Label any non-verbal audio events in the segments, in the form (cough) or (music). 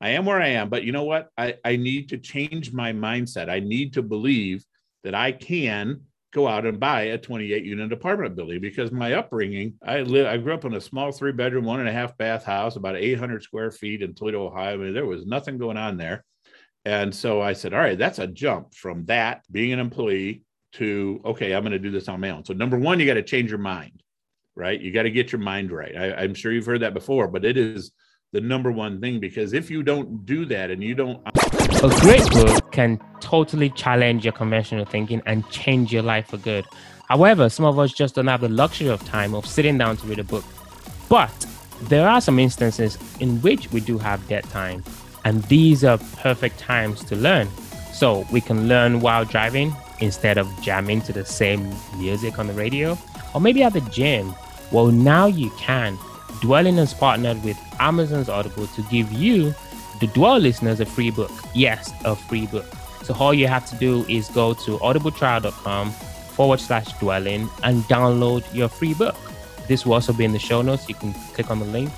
I am where I am, but you know what? I, I need to change my mindset. I need to believe that I can go out and buy a 28 unit apartment building because my upbringing, I live, I grew up in a small three bedroom, one and a half bath house, about 800 square feet in Toledo, Ohio. I mean, there was nothing going on there. And so I said, all right, that's a jump from that being an employee to, okay, I'm going to do this on my own. So, number one, you got to change your mind, right? You got to get your mind right. I, I'm sure you've heard that before, but it is the number one thing because if you don't do that and you don't a great book can totally challenge your conventional thinking and change your life for good. However some of us just don't have the luxury of time of sitting down to read a book. But there are some instances in which we do have dead time and these are perfect times to learn. So we can learn while driving instead of jamming to the same music on the radio or maybe at the gym. Well now you can Dwellynn has partnered with Amazon's Audible to give you, the Dwell listeners, a free book. Yes, a free book. So all you have to do is go to audibletrial.com forward slash dwellynn and download your free book. This will also be in the show notes. You can click on the link.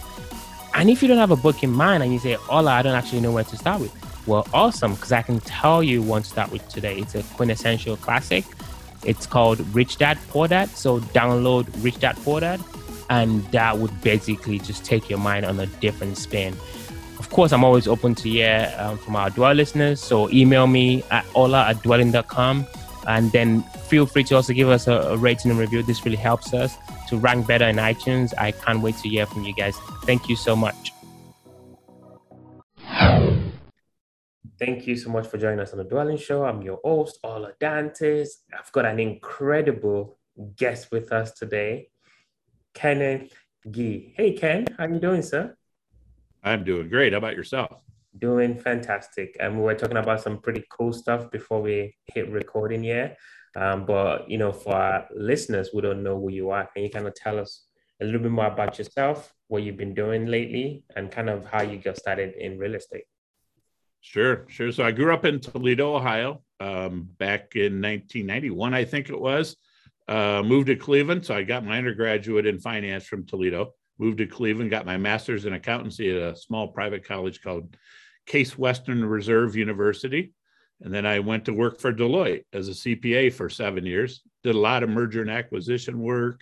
And if you don't have a book in mind and you say, Ola, I don't actually know where to start with, well, awesome, because I can tell you one to start with today. It's a quintessential classic. It's called Rich Dad Poor Dad. So download Rich Dad Poor Dad and that would basically just take your mind on a different spin. Of course, I'm always open to hear um, from our dwell listeners. So email me at ola at dwellynn.com and then feel free to also give us a, a rating and review. This really helps us to rank better in iTunes. I can't wait to hear from you guys. Thank you so much. Thank you so much for joining us on the Dwellynn Show. I'm your host, Ola Danesi. I've got an incredible guest with us today. Kenneth Gee. Hey, Ken, how you doing, sir? I'm doing great. How about yourself? Doing fantastic. And we were talking about some pretty cool stuff before we hit recording here. Um, but you know, for our listeners who don't know who you are, can you kind of tell us a little bit more about yourself, what you've been doing lately, and kind of how you got started in real estate? Sure, sure. So I grew up in Toledo, Ohio, um, back in 1991, I think it was. Uh, moved to Cleveland, so I got my undergraduate in finance from Toledo. Moved to Cleveland, got my master's in accountancy at a small private college called Case Western Reserve University. And then I went to work for Deloitte as a CPA for seven years. Did a lot of merger and acquisition work.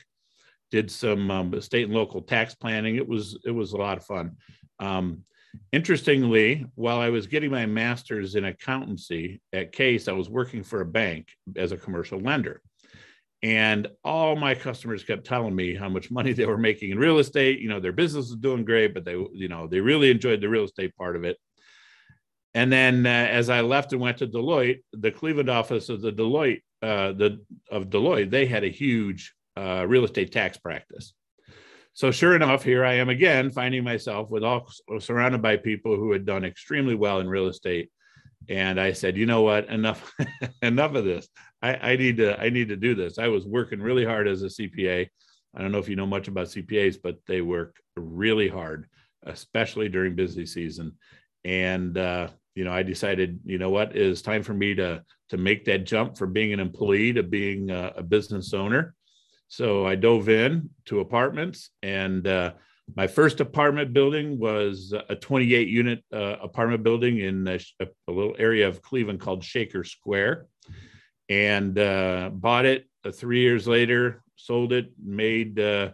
Did some um, state and local tax planning. It was it was a lot of fun. Um, interestingly, while I was getting my master's in accountancy at Case, I was working for a bank as a commercial lender and all my customers kept telling me how much money they were making in real estate. You know their business was doing great but they you know they really enjoyed the real estate part of it. And then uh, as i left and went to deloitte the cleveland office of the deloitte uh, the of deloitte they had a huge uh, real estate tax practice. So sure enough here i am again finding myself with all surrounded by people who had done extremely well in real estate. And i said you know what? Enough (laughs) enough of this I, I need to I need to do this. I was working really hard as a CPA. I don't know if you know much about CPAs, but they work really hard, especially during busy season. And uh, you know, I decided, you know what, it is time for me to to make that jump from being an employee to being a, a business owner. So I dove in to apartments, and uh, my first apartment building was a 28 unit uh, apartment building in a, a, little area of Cleveland called Shaker Square and uh, bought it. Uh, three years later, sold it, made uh,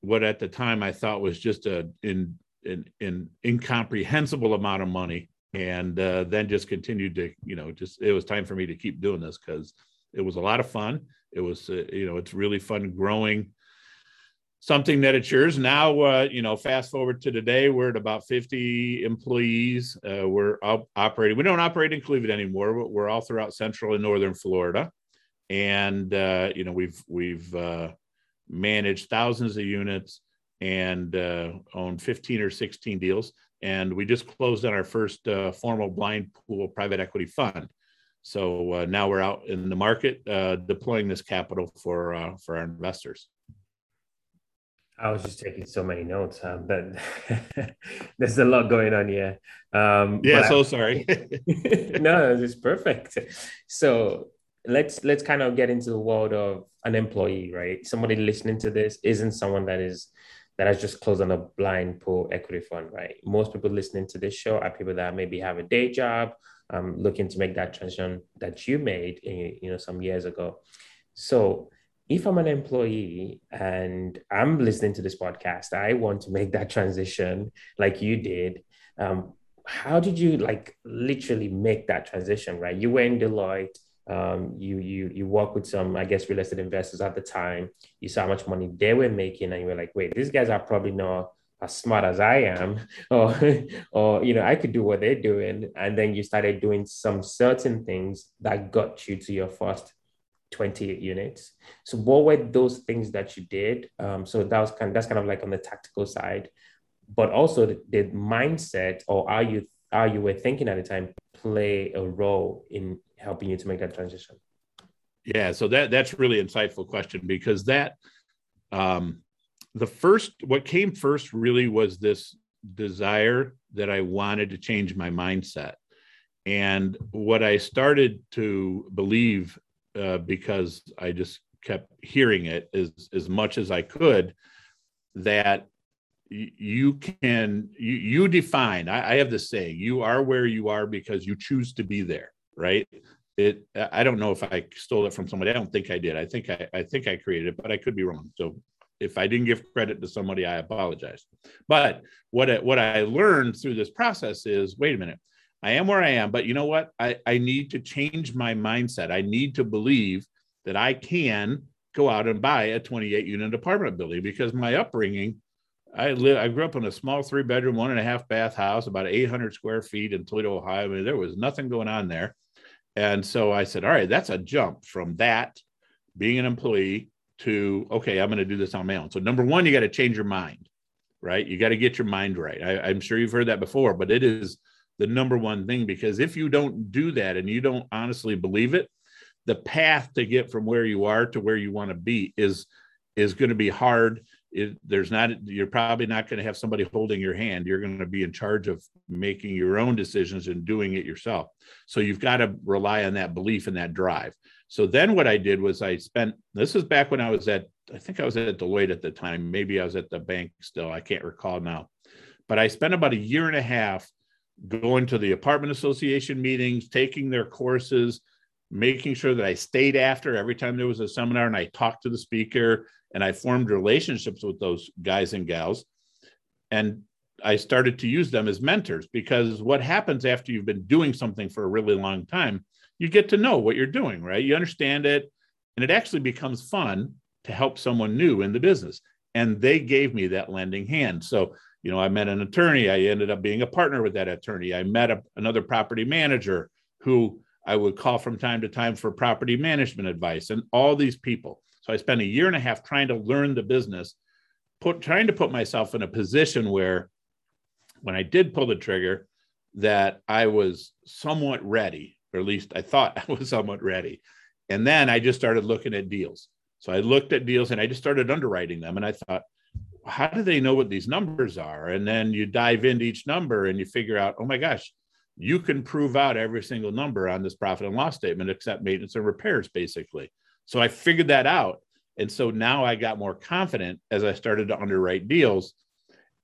what at the time I thought was just a in an, an incomprehensible amount of money, and uh, then just continued to you know just it was time for me to keep doing this because it was a lot of fun. It was uh, you know it's really fun growing something that it's yours. Now, uh, you know, fast forward to today, we're at about 50 employees. Uh, we're op- operating. We don't operate in Cleveland anymore, but we're all throughout Central and Northern Florida, and uh, you know, we've we've uh, managed thousands of units and uh, owned 15 or 16 deals. And we just closed on our first uh, formal blind pool private equity fund. So now we're out in the market deploying this capital for for our investors. I was just taking so many notes, um, but (laughs) there's a lot going on here. Um, yeah, so I, sorry. (laughs) no, it's perfect. So let's let's kind of get into the world of an employee, right? Somebody listening to this isn't someone that is that has just closed on a blind pool equity fund, right? Most people listening to this show are people that maybe have a day job, um, looking to make that transition that you made, in, you know, some years ago. So if I'm an employee and I'm listening to this podcast, I want to make that transition like you did. Um, how did you like literally make that transition? Right, you were in Deloitte. Um, you you you work with some, I guess, real estate investors at the time. You saw how much money they were making, and you were like, "Wait, these guys are probably not as smart as I am, (laughs) or or you know, I could do what they're doing." And then you started doing some certain things that got you to your first 28 units. So what were those things that you did? Um, so that was kind of, that's kind of like on the tactical side, but also the, the mindset or how you how you were thinking at the time play a role in helping you to make that transition. Yeah, so that that's really insightful question because that um, the first what came first really was this desire that I wanted to change my mindset. And what I started to believe uh, because I just kept hearing it as as much as I could that you can you, you define I, I have this saying you are where you are because you choose to be there right? It i don't know if i stole it from somebody. I don't think i did. I think i i think i created it but i could be wrong. So if i didn't give credit to somebody i apologize. But what I, what i learned through this process is wait a minute I am where I am, but you know what? I, I need to change my mindset. I need to believe that I can go out and buy a 28 unit apartment building because my upbringing, I live, I grew up in a small three bedroom, one and a half bath house, about 800 square feet in Toledo, Ohio. I mean, there was nothing going on there. And so I said, all right, that's a jump from that being an employee to, okay, I'm going to do this on my own. So, number one, you got to change your mind, right? You got to get your mind right. I, I'm sure you've heard that before, but it is the number one thing because if you don't do that and you don't honestly believe it the path to get from where you are to where you want to be is is going to be hard. It, there's not you're probably not going to have somebody holding your hand. You're going to be in charge of making your own decisions and doing it yourself. So you've got to rely on that belief and that drive. So then what i did was i spent this is back when i was at i think i was at deloitte at the time. Maybe i was at the bank still. I can't recall now. But i spent about a year and a half going to the apartment association meetings, taking their courses, making sure that I stayed after every time there was a seminar and I talked to the speaker and I formed relationships with those guys and gals. And I started to use them as mentors because what happens after you've been doing something for a really long time, you get to know what you're doing, right? You understand it, and it actually becomes fun to help someone new in the business. And they gave me that lending hand. So you know, I met an attorney. I ended up being a partner with that attorney. I met a, another property manager who I would call from time to time for property management advice and all these people. So I spent a year and a half trying to learn the business, put trying to put myself in a position where when I did pull the trigger, that I was somewhat ready, or at least I thought (laughs) I was somewhat ready. And then I just started looking at deals. So I looked at deals and I just started underwriting them. And I thought, how do they know what these numbers are? And then you dive into each number and you figure out, oh my gosh, you can prove out every single number on this profit and loss statement except maintenance and repairs, basically. So I figured that out. And so now I got more confident as I started to underwrite deals.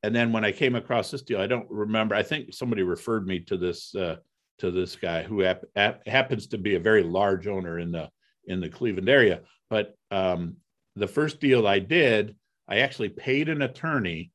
And then when I came across this deal, I don't remember. I think somebody referred me to this uh, to this guy who hap- happens to be a very large owner in the in the Cleveland area. But um, the first deal I did, I actually paid an attorney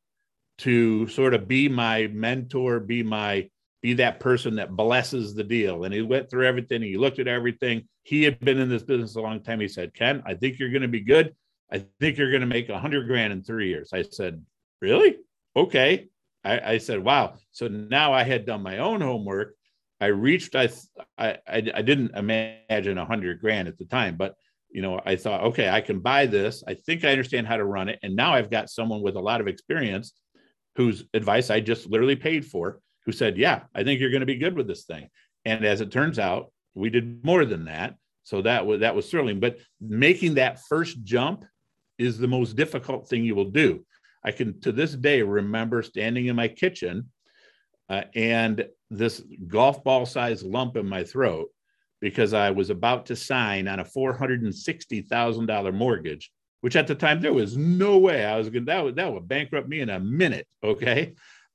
to sort of be my mentor, be my be that person that blesses the deal. And he went through everything. He looked at everything. He had been in this business a long time. He said, Ken, I think you're going to be good. I think you're going to make a hundred grand in three years. I said, really? Okay. I, I, said, wow. So now I had done my own homework. I reached, I, I, I didn't imagine a hundred grand at the time, but you know, I thought, okay, I can buy this. I think I understand how to run it. And now I've got someone with a lot of experience whose advice I just literally paid for, who said, yeah, I think you're going to be good with this thing. And as it turns out, we did more than that. So that was that was thrilling. But making that first jump is the most difficult thing you will do. I can to this day remember standing in my kitchen uh, and this golf ball sized lump in my throat because I was about to sign on a $460,000 mortgage which at the time there was no way I was going that would that would bankrupt me in a minute. Okay,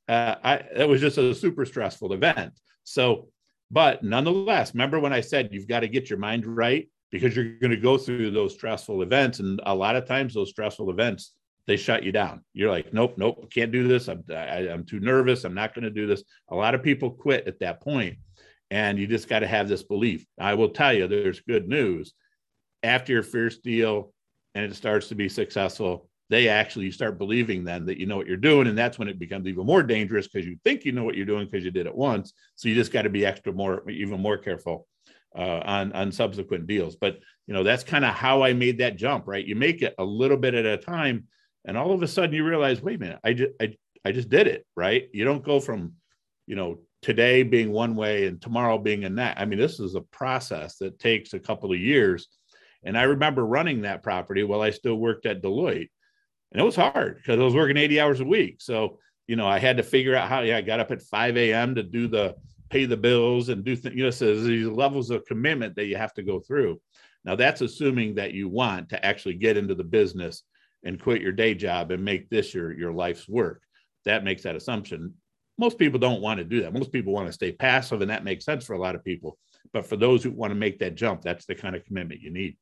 uh, I it was just a super stressful event. So, but nonetheless, remember when I said you've got to get your mind right because you're going to go through those stressful events, and a lot of times those stressful events they shut you down. You're like, nope, nope, can't do this. I'm I, am i am too nervous. I'm not going to do this. A lot of people quit at that point, and you just got to have this belief. I will tell you, there's good news. After your first deal and it starts to be successful, they actually start believing then that you know what you're doing, and that's when it becomes even more dangerous because you think you know what you're doing because you did it once. So you just got to be extra more, even more careful uh, on on subsequent deals. But you know that's kind of how I made that jump. Right, you make it a little bit at a time, and all of a sudden you realize, wait a minute, I just I, I just did it. Right, you don't go from you know today being one way and tomorrow being a that. I mean, this is a process that takes a couple of years. And I remember running that property while I still worked at Deloitte. And it was hard because I was working 80 hours a week. So, you know, I had to figure out how, yeah, I got up at 5 a.m. to do the pay the bills and do things, you know, so there's these levels of commitment that you have to go through. Now, that's assuming that you want to actually get into the business and quit your day job and make this your, your life's work. That makes that assumption most people don't want to do that. Most people want to stay passive, and that makes sense for a lot of people. But for those who want to make that jump, that's the kind of commitment you need.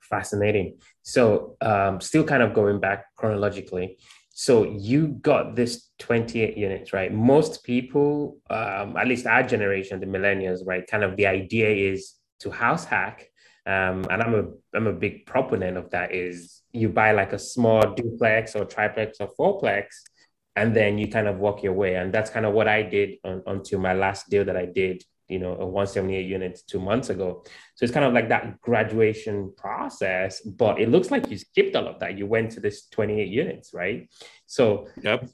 Fascinating. So, um, still kind of going back chronologically. So, you got this 28 units, right? Most people, um, at least our generation, the millennials, right? Kind of the idea is to house hack. Um, and I'm a I'm a big proponent of that. Is you buy like a small duplex or triplex or fourplex, and then you kind of walk your way. And that's kind of what I did on, until my last deal that I did, you know, a 178 units two months ago. So it's kind of like that graduation process, but it looks like you skipped all of that. You went to this 28 units, right? So, yep.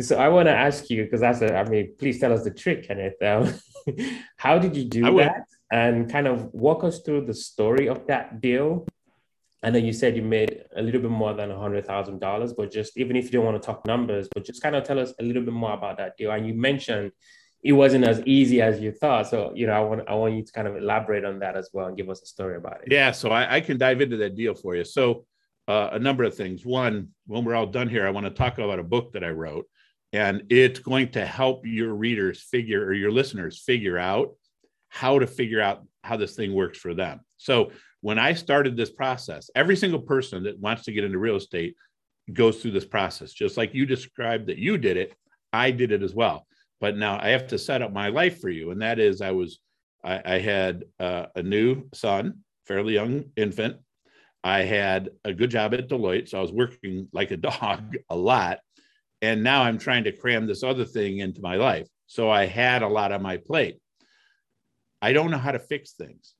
So I want to ask you because that's a, I mean, please tell us the trick, Kenneth. Um, (laughs) how did you do that? And kind of walk us through the story of that deal I know you said you made a little bit more than a hundred thousand dollars, but just even if you don't want to talk numbers, but just kind of tell us a little bit more about that deal. And you mentioned it wasn't as easy as you thought. So, you know, I want I want you to kind of elaborate on that as well and give us a story about it. Yeah, so I, I can dive into that deal for you. So uh, a number of things. One, when we're all done here, I want to talk about a book that I wrote, and it's going to help your readers figure or your listeners figure out how to figure out how this thing works for them. So when I started this process, every single person that wants to get into real estate goes through this process, just like you described that you did it. I did it as well. But now I have to set up my life for you. And that is, I was, I, I had uh, a new son, fairly young infant. I had a good job at Deloitte. So I was working like a (laughs) dog a lot. And now I'm trying to cram this other thing into my life. So I had a lot on my plate. I don't know how to fix things.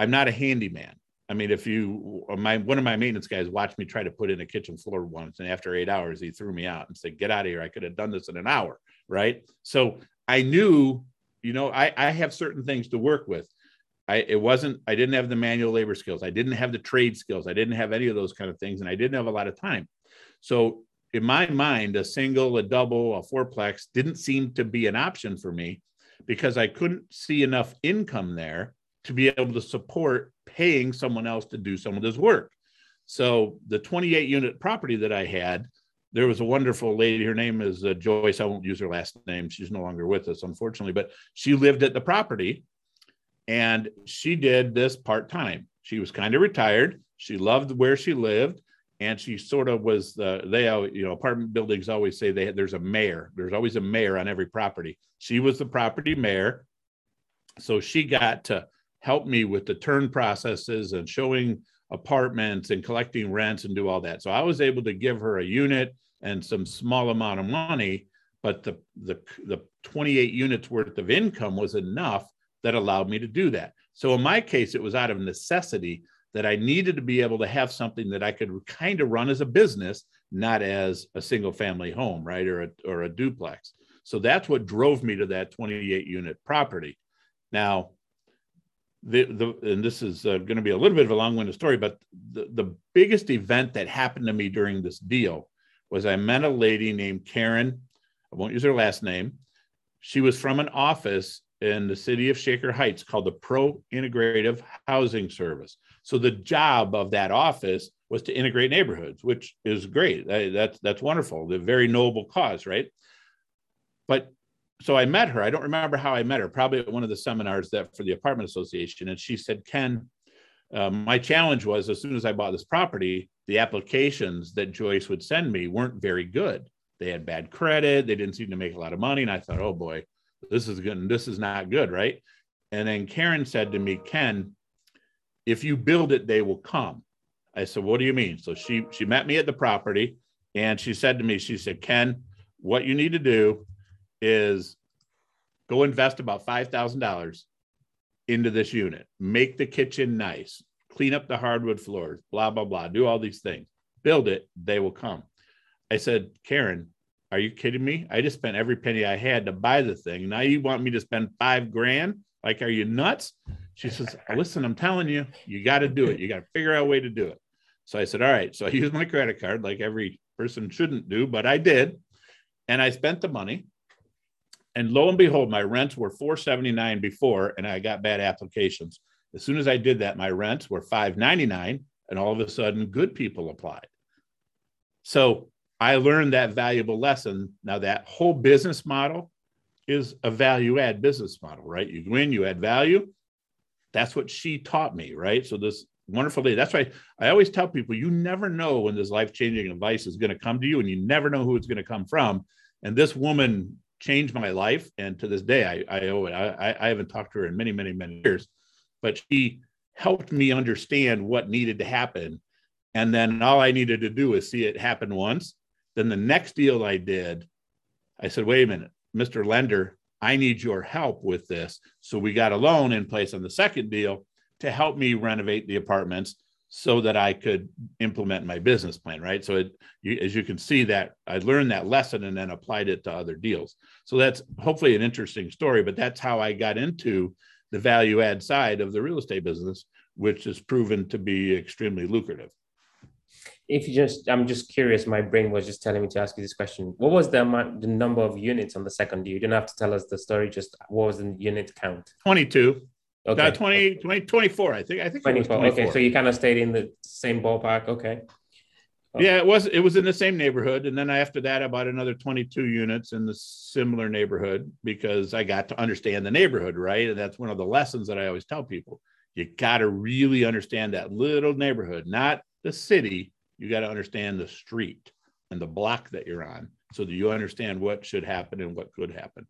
I'm not a handyman. I mean, if you, uh, my one of my maintenance guys watched me try to put in a kitchen floor once, and after eight hours, he threw me out and said, "Get out of here! I could have done this in an hour." Right? So I knew, you know, I I have certain things to work with. I it wasn't. I didn't have the manual labor skills. I didn't have the trade skills. I didn't have any of those kind of things, and I didn't have a lot of time. So in my mind, a single, a double, a fourplex didn't seem to be an option for me because I couldn't see enough income there to be able to support paying someone else to do some of this work. So the 28 unit property that I had, there was a wonderful lady. Her name is uh, Joyce. I won't use her last name. She's no longer with us, unfortunately, but she lived at the property and she did this part time. She was kind of retired. She loved where she lived. And she sort of was the, they, you know, apartment buildings always say they, there's a mayor. There's always a mayor on every property. She was the property mayor. So she got to help me with the turn processes and showing apartments and collecting rents and do all that. So I was able to give her a unit and some small amount of money, but the the the 28 units worth of income was enough that allowed me to do that. So in my case, it was out of necessity that I needed to be able to have something that I could kind of run as a business, not as a single family home, right, or a or a duplex. So that's what drove me to that 28 unit property. Now, the, the and this is uh, going to be a little bit of a long-winded story, but the, the biggest event that happened to me during this deal was I met a lady named Karen. I won't use her last name. She was from an office in the city of Shaker Heights called the Pro Integrative Housing Service. So the job of that office was to integrate neighborhoods, which is great. That's that's wonderful. The very noble cause, right? But so I met her. I don't remember how I met her. Probably at one of the seminars that for the apartment association, and she said, "Ken, uh, my challenge was as soon as I bought this property, the applications that Joyce would send me weren't very good. They had bad credit. They didn't seem to make a lot of money, and I thought, oh boy, this is good. This is not good, right?" And then Karen said to me, "Ken, if you build it, they will come." I said, "What do you mean?" So she she met me at the property, and she said to me, she said, "Ken, what you need to do is go invest about $5,000 into this unit, make the kitchen nice, clean up the hardwood floors, blah, blah, blah, do all these things, build it, they will come. I said, Karen, are you kidding me? I just spent every penny I had to buy the thing. Now you want me to spend five grand? Like, are you nuts? She says, Listen, I'm telling you, you got to do it. You got to figure out a way to do it. So I said, All right. So I used my credit card like every person shouldn't do, but I did. And I spent the money and lo and behold, my rents were 479 before, and I got bad applications. As soon as I did that, my rents were 599, and all of a sudden, good people applied. So I learned that valuable lesson. Now, that whole business model is a value add business model, right? You go in, you add value. That's what she taught me, right? So, this wonderful day. That's why I always tell people you never know when this life changing advice is going to come to you, and you never know who it's going to come from. And this woman changed my life. And to this day, I, I owe it. I, I haven't talked to her in many, many, many years, but she helped me understand what needed to happen. And then all I needed to do was see it happen once. Then the next deal I did, I said, wait a minute, Mr. Lender, I need your help with this. So we got a loan in place on the second deal to help me renovate the apartments so that I could implement my business plan, right? So it, you, as you can see that I learned that lesson and then applied it to other deals. So that's hopefully an interesting story, but that's how I got into the value add side of the real estate business, which has proven to be extremely lucrative. If you just, I'm just curious, my brain was just telling me to ask you this question. What was the amount, the number of units on the second deal? You don't have to tell us the story, just what was the unit count? 22. Okay. Uh, 20, 20, 24, I think. I think 24. 24. Okay, so you kind of stayed in the same ballpark. Okay. Oh. Yeah, it was it was in the same neighborhood, and then after that, I bought another 22 units in the similar neighborhood because I got to understand the neighborhood, right? And that's one of the lessons that I always tell people: you got to really understand that little neighborhood, not the city. You got to understand the street and the block that you're on, so that you understand what should happen and what could happen.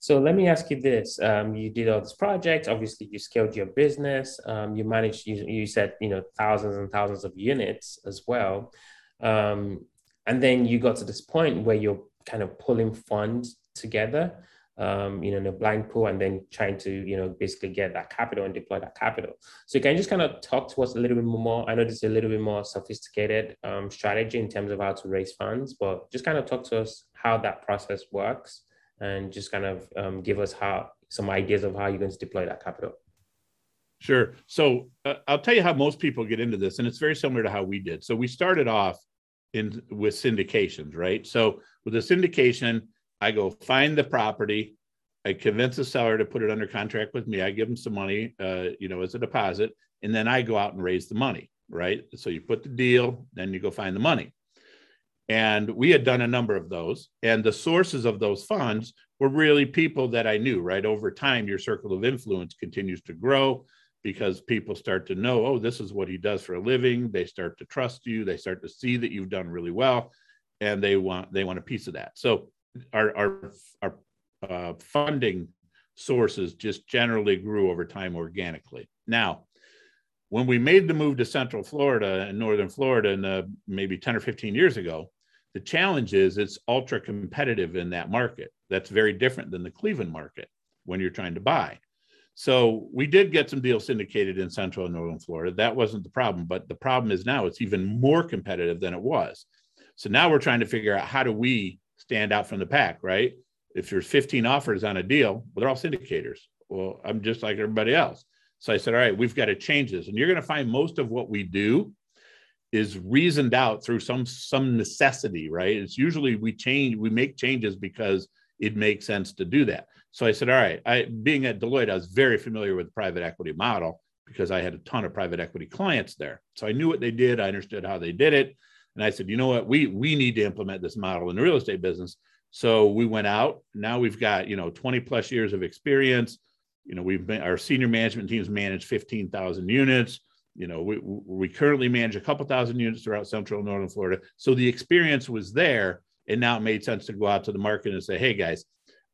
So let me ask you this: um, You did all this project. Obviously, you scaled your business. Um, you managed. You, you said you know thousands and thousands of units as well, um, and then you got to this point where you're kind of pulling funds together. Um, you know, in a blind pool, and then trying to, you know, basically get that capital and deploy that capital. So, can you just kind of talk to us a little bit more? I know this is a little bit more sophisticated um, strategy in terms of how to raise funds, but just kind of talk to us how that process works and just kind of um, give us how some ideas of how you're going to deploy that capital. Sure. So uh, I'll tell you how most people get into this, and it's very similar to how we did. So we started off in with syndications, right? So with a syndication, I go find the property, I convince the seller to put it under contract with me. I give them some money, uh, you know, as a deposit, and then I go out and raise the money, right? So you put the deal, then you go find the money. And we had done a number of those. And the sources of those funds were really people that I knew, right? Over time, your circle of influence continues to grow because people start to know, oh, this is what he does for a living. They start to trust you. They start to see that you've done really well, and they want they want a piece of that. So our our our uh, funding sources just generally grew over time organically. Now, when we made the move to Central Florida and Northern Florida, in maybe ten or fifteen years ago, the challenge is it's ultra competitive in that market. That's very different than the Cleveland market when you're trying to buy. So we did get some deals syndicated in Central and Northern Florida. That wasn't the problem, but the problem is now it's even more competitive than it was. So now we're trying to figure out how do we stand out from the pack, right? If there's 15 offers on a deal, well, they're all syndicators. Well, I'm just like everybody else. So I said, all right, we've got to change this. And you're going to find most of what we do is reasoned out through some some necessity right it's usually we change we make changes because it makes sense to do that so i said all right i being at deloitte i was very familiar with the private equity model because I had a ton of private equity clients there. So I knew what they did. I understood how they did it. And I said, you know what, we we need to implement this model in the real estate business. So we went out. Now we've got you know 20 plus years of experience. You know, we've been our senior management teams manage 15,000 units. You know, we we currently manage a couple thousand units throughout Central and Northern Florida. So the experience was there, and now it made sense to go out to the market and say, hey guys,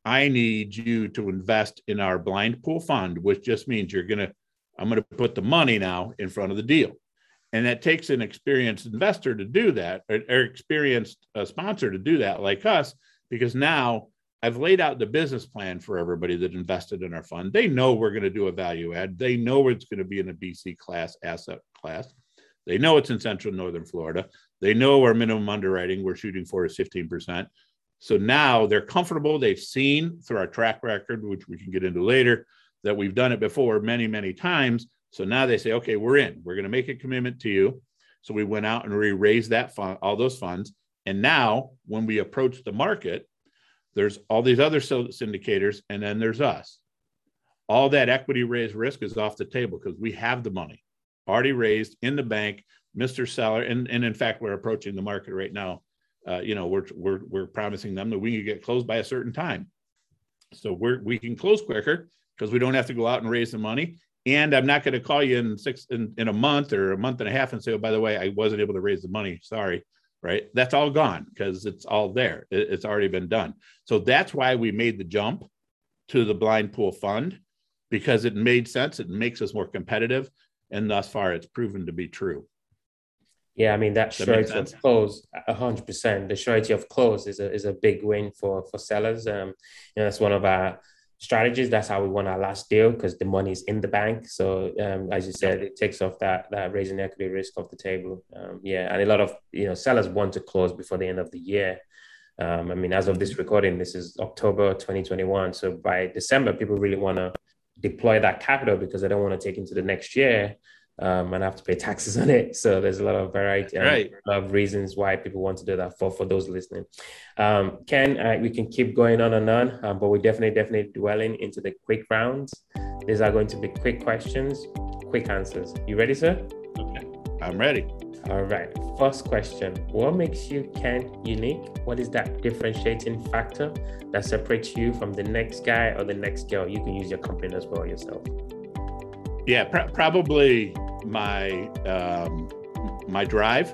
I need you to invest in our blind pool fund, which just means you're gonna I'm going to put the money now in front of the deal. And that takes an experienced investor to do that, or, or experienced uh, sponsor to do that, like us, because now I've laid out the business plan for everybody that invested in our fund. They know we're going to do a value add. They know it's going to be in a BC class asset class. They know it's in central northern Florida. They know our minimum underwriting we're shooting for is 15%. So now they're comfortable. They've seen through our track record, which we can get into later, that we've done it before many, many times. So now they say, okay, we're in. We're going to make a commitment to you. So we went out and we raised that fund, all those funds. And now when we approach the market, there's all these other syndicators, and then there's us. All that equity raised risk is off the table because we have the money already raised in the bank, Mr. Seller, and, and in fact, we're approaching the market right now. Uh, you know, we're, we're, we're promising them that we can get closed by a certain time. So we're, we can close quicker because we don't have to go out and raise the money. And I'm not going to call you in six in, in a month or a month and a half and say, oh, by the way, I wasn't able to raise the money. Sorry. Right. That's all gone because it's all there. It, it's already been done. So that's why we made the jump to the blind pool fund because it made sense. It makes us more competitive. And thus far, it's proven to be true. Yeah, I mean that, that surety of close, hundred percent. The surety of close is a is a big win for for sellers. Um, you know, that's one of our strategies. That's how we won our last deal because the money is in the bank. So um, as you said, it takes off that that raising equity risk off the table. Um, yeah, and a lot of you know sellers want to close before the end of the year. Um, I mean, as of this recording, this is October 2021. So by December, people really want to deploy that capital because they don't want to take into the next year um, and I have to pay taxes on it. So there's a lot of variety, right. of reasons why people want to do that. For for those listening, um, Ken, uh, we can keep going on and on, um, but we're definitely definitely dwelling into the quick rounds. These are going to be quick questions, quick answers. You ready, sir? Okay, I'm ready. All right. First question: What makes you Ken unique? What is that differentiating factor that separates you from the next guy or the next girl? You can use your company as well yourself. Yeah, pr- probably my um, my drive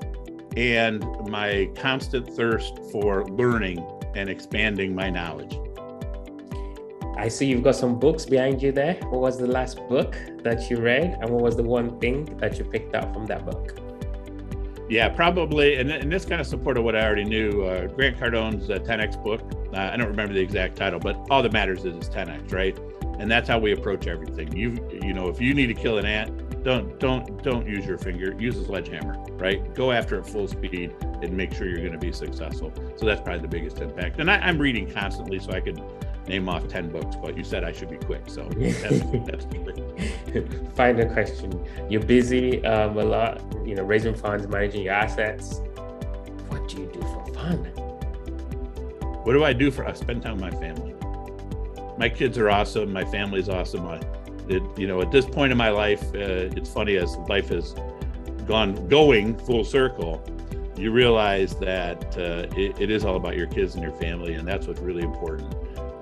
and my constant thirst for learning and expanding my knowledge. I see you've got some books behind you there. What was the last book that you read, and what was the one thing that you picked up from that book? Yeah, probably, and, and this kind of supported what I already knew. Uh, Grant Cardone's uh, 10x book. Uh, I don't remember the exact title, but all that matters is it's 10x, right? And that's how we approach everything. You, you know, if you need to kill an ant, don't don't don't use your finger. Use a sledgehammer right? Go after it full speed and make sure you're going to be successful. So that's probably the biggest impact. And I, am reading constantly so i could name off 10 books but you said i should be quick so (laughs) that's, that's (laughs) final question. You're busy um, a lot you know raising funds managing your assets. What do you do for fun? What do i do for i spend time with my family my kids are awesome my family's awesome I, it, you know, at this point in my life, uh, it's funny as life has gone going full circle. You realize that uh, it, it is all about your kids and your family, and that's what's really important.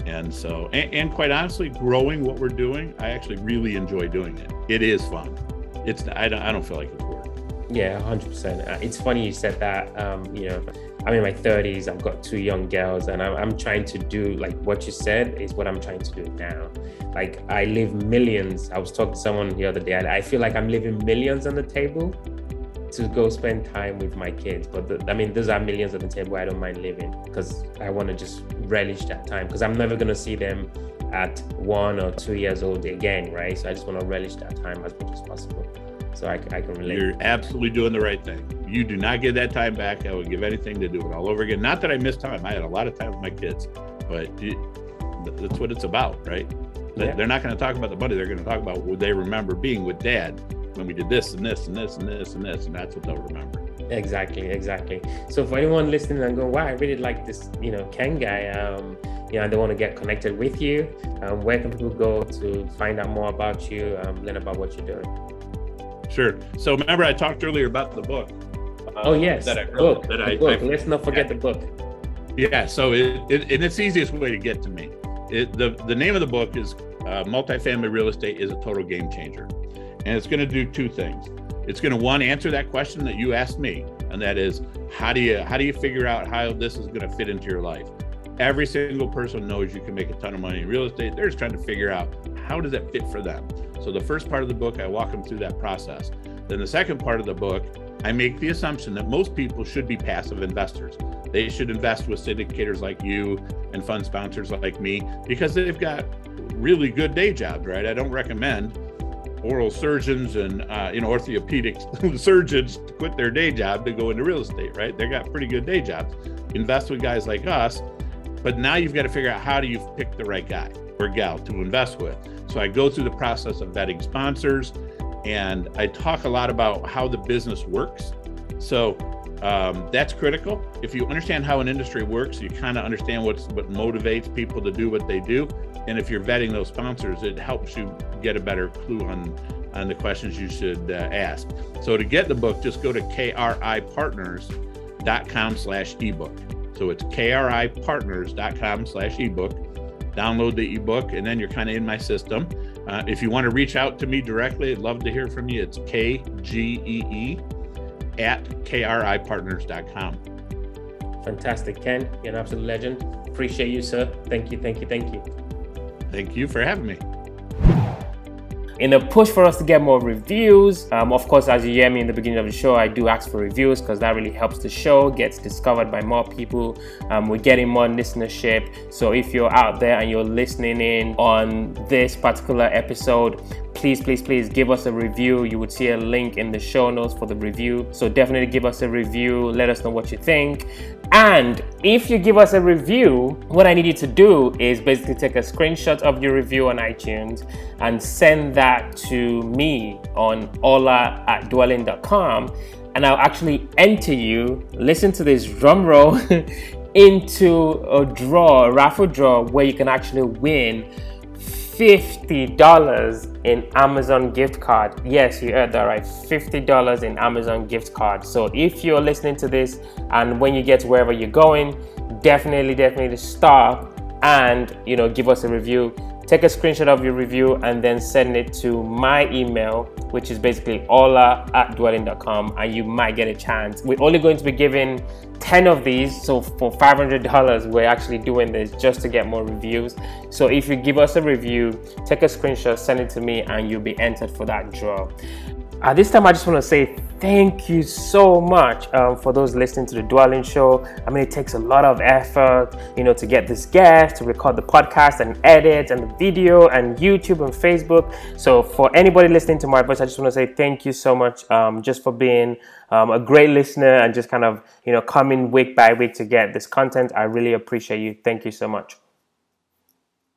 And so, and, and, quite honestly, growing what we're doing, I actually really enjoy doing it. It is fun. It's I don't I don't feel like it's work. Yeah, hundred percent. Uh, it's funny you said that. Um, you know, I'm in my 30s. I've got two young girls, and I'm, I'm trying to do like what you said is what I'm trying to do now. Like I live millions. I was talking to someone the other day. I feel like I'm living millions on the table to go spend time with my kids. But the, I mean, those are millions on the table. I don't mind living because I want to just relish that time because I'm never gonna see them at one or two years old again, right? So I just want to relish that time as much as possible so I, I can relate. You're absolutely doing the right thing. You do not get that time back. I would give anything to do it all over again. Not that I missed time. I had a lot of time with my kids, but it, that's what it's about, right? Yeah. They're not going to talk about the money. They're going to talk about what they remember being with dad when we did this and this and this and this and this, and that's what they'll remember. Exactly, exactly. So for anyone listening and going, wow, I really like this, you know, Ken guy, um, you know, and they want to get connected with you, um, where can people go to find out more about you, um, learn about what you're doing? Sure. So remember, I talked earlier about the book. Uh, oh yes, that I wrote, book. That I, book. I, Let's not forget yeah. the book. Yeah. So it, it, and it's the easiest way to get to me. It, the the name of the book is uh, "Multifamily Real Estate is a Total Game Changer," and it's going to do two things. It's going to one answer that question that you asked me, and that is how do you how do you figure out how this is going to fit into your life? Every single person knows you can make a ton of money in real estate. They're just trying to figure out how does that fit for them. So the first part of the book, I walk them through that process. Then the second part of the book, I make the assumption that most people should be passive investors. They should invest with syndicators like you and fund sponsors like me because they've got really good day jobs, right? I don't recommend oral surgeons and uh, you know orthopedic (laughs) surgeons to quit their day job to go into real estate, right? They got pretty good day jobs. Invest with guys like us, but now you've got to figure out how do you pick the right guy or gal to invest with. So I go through the process of vetting sponsors, and I talk a lot about how the business works. So um, that's critical. If you understand how an industry works, you kind of understand what's what motivates people to do what they do. And if you're vetting those sponsors, it helps you get a better clue on on the questions you should uh, ask. So to get the book, just go to kripartners.com slash ebook. So it's kripartners.com slash ebook. Download the ebook, and then you're kind of in my system. Uh, if you want to reach out to me directly, I'd love to hear from you. It's KGEE at kripartners.com. Fantastic, Ken. You're an absolute legend. Appreciate you, sir. Thank you, thank you, thank you. Thank you for having me. In a push for us to get more reviews, um, of course, as you hear me in the beginning of the show, I do ask for reviews because that really helps the show gets discovered by more people. Um, we're getting more listenership. So if you're out there and you're listening in on this particular episode, please, please, please give us a review. You would see a link in the show notes for the review. So definitely give us a review. Let us know what you think. And if you give us a review, what I need you to do is basically take a screenshot of your review on iTunes and send that to me on ola at dwellynn.com. And I'll actually enter you, listen to this drum roll, (laughs) into a draw, a raffle draw, where you can actually win $50 in Amazon gift card. Yes, you heard that right. $50 in Amazon gift card. So if you're listening to this and when you get wherever you're going, definitely, definitely stop and you know give us a review. Take a screenshot of your review and then send it to my email, which is basically ola at dwellynn.com, and you might get a chance. We're only going to be giving 10 of these. So for $500, we're actually doing this just to get more reviews. So if you give us a review, take a screenshot, send it to me, and you'll be entered for that draw. At this time, I just want to say thank you so much um, for those listening to the Dwellynn Show. I mean, it takes a lot of effort, you know, to get this guest, to record the podcast and edit and the video and YouTube and Facebook. So for anybody listening to my voice, I just want to say thank you so much um, just for being um, a great listener and just kind of, you know, coming week by week to get this content. I really appreciate you. Thank you so much.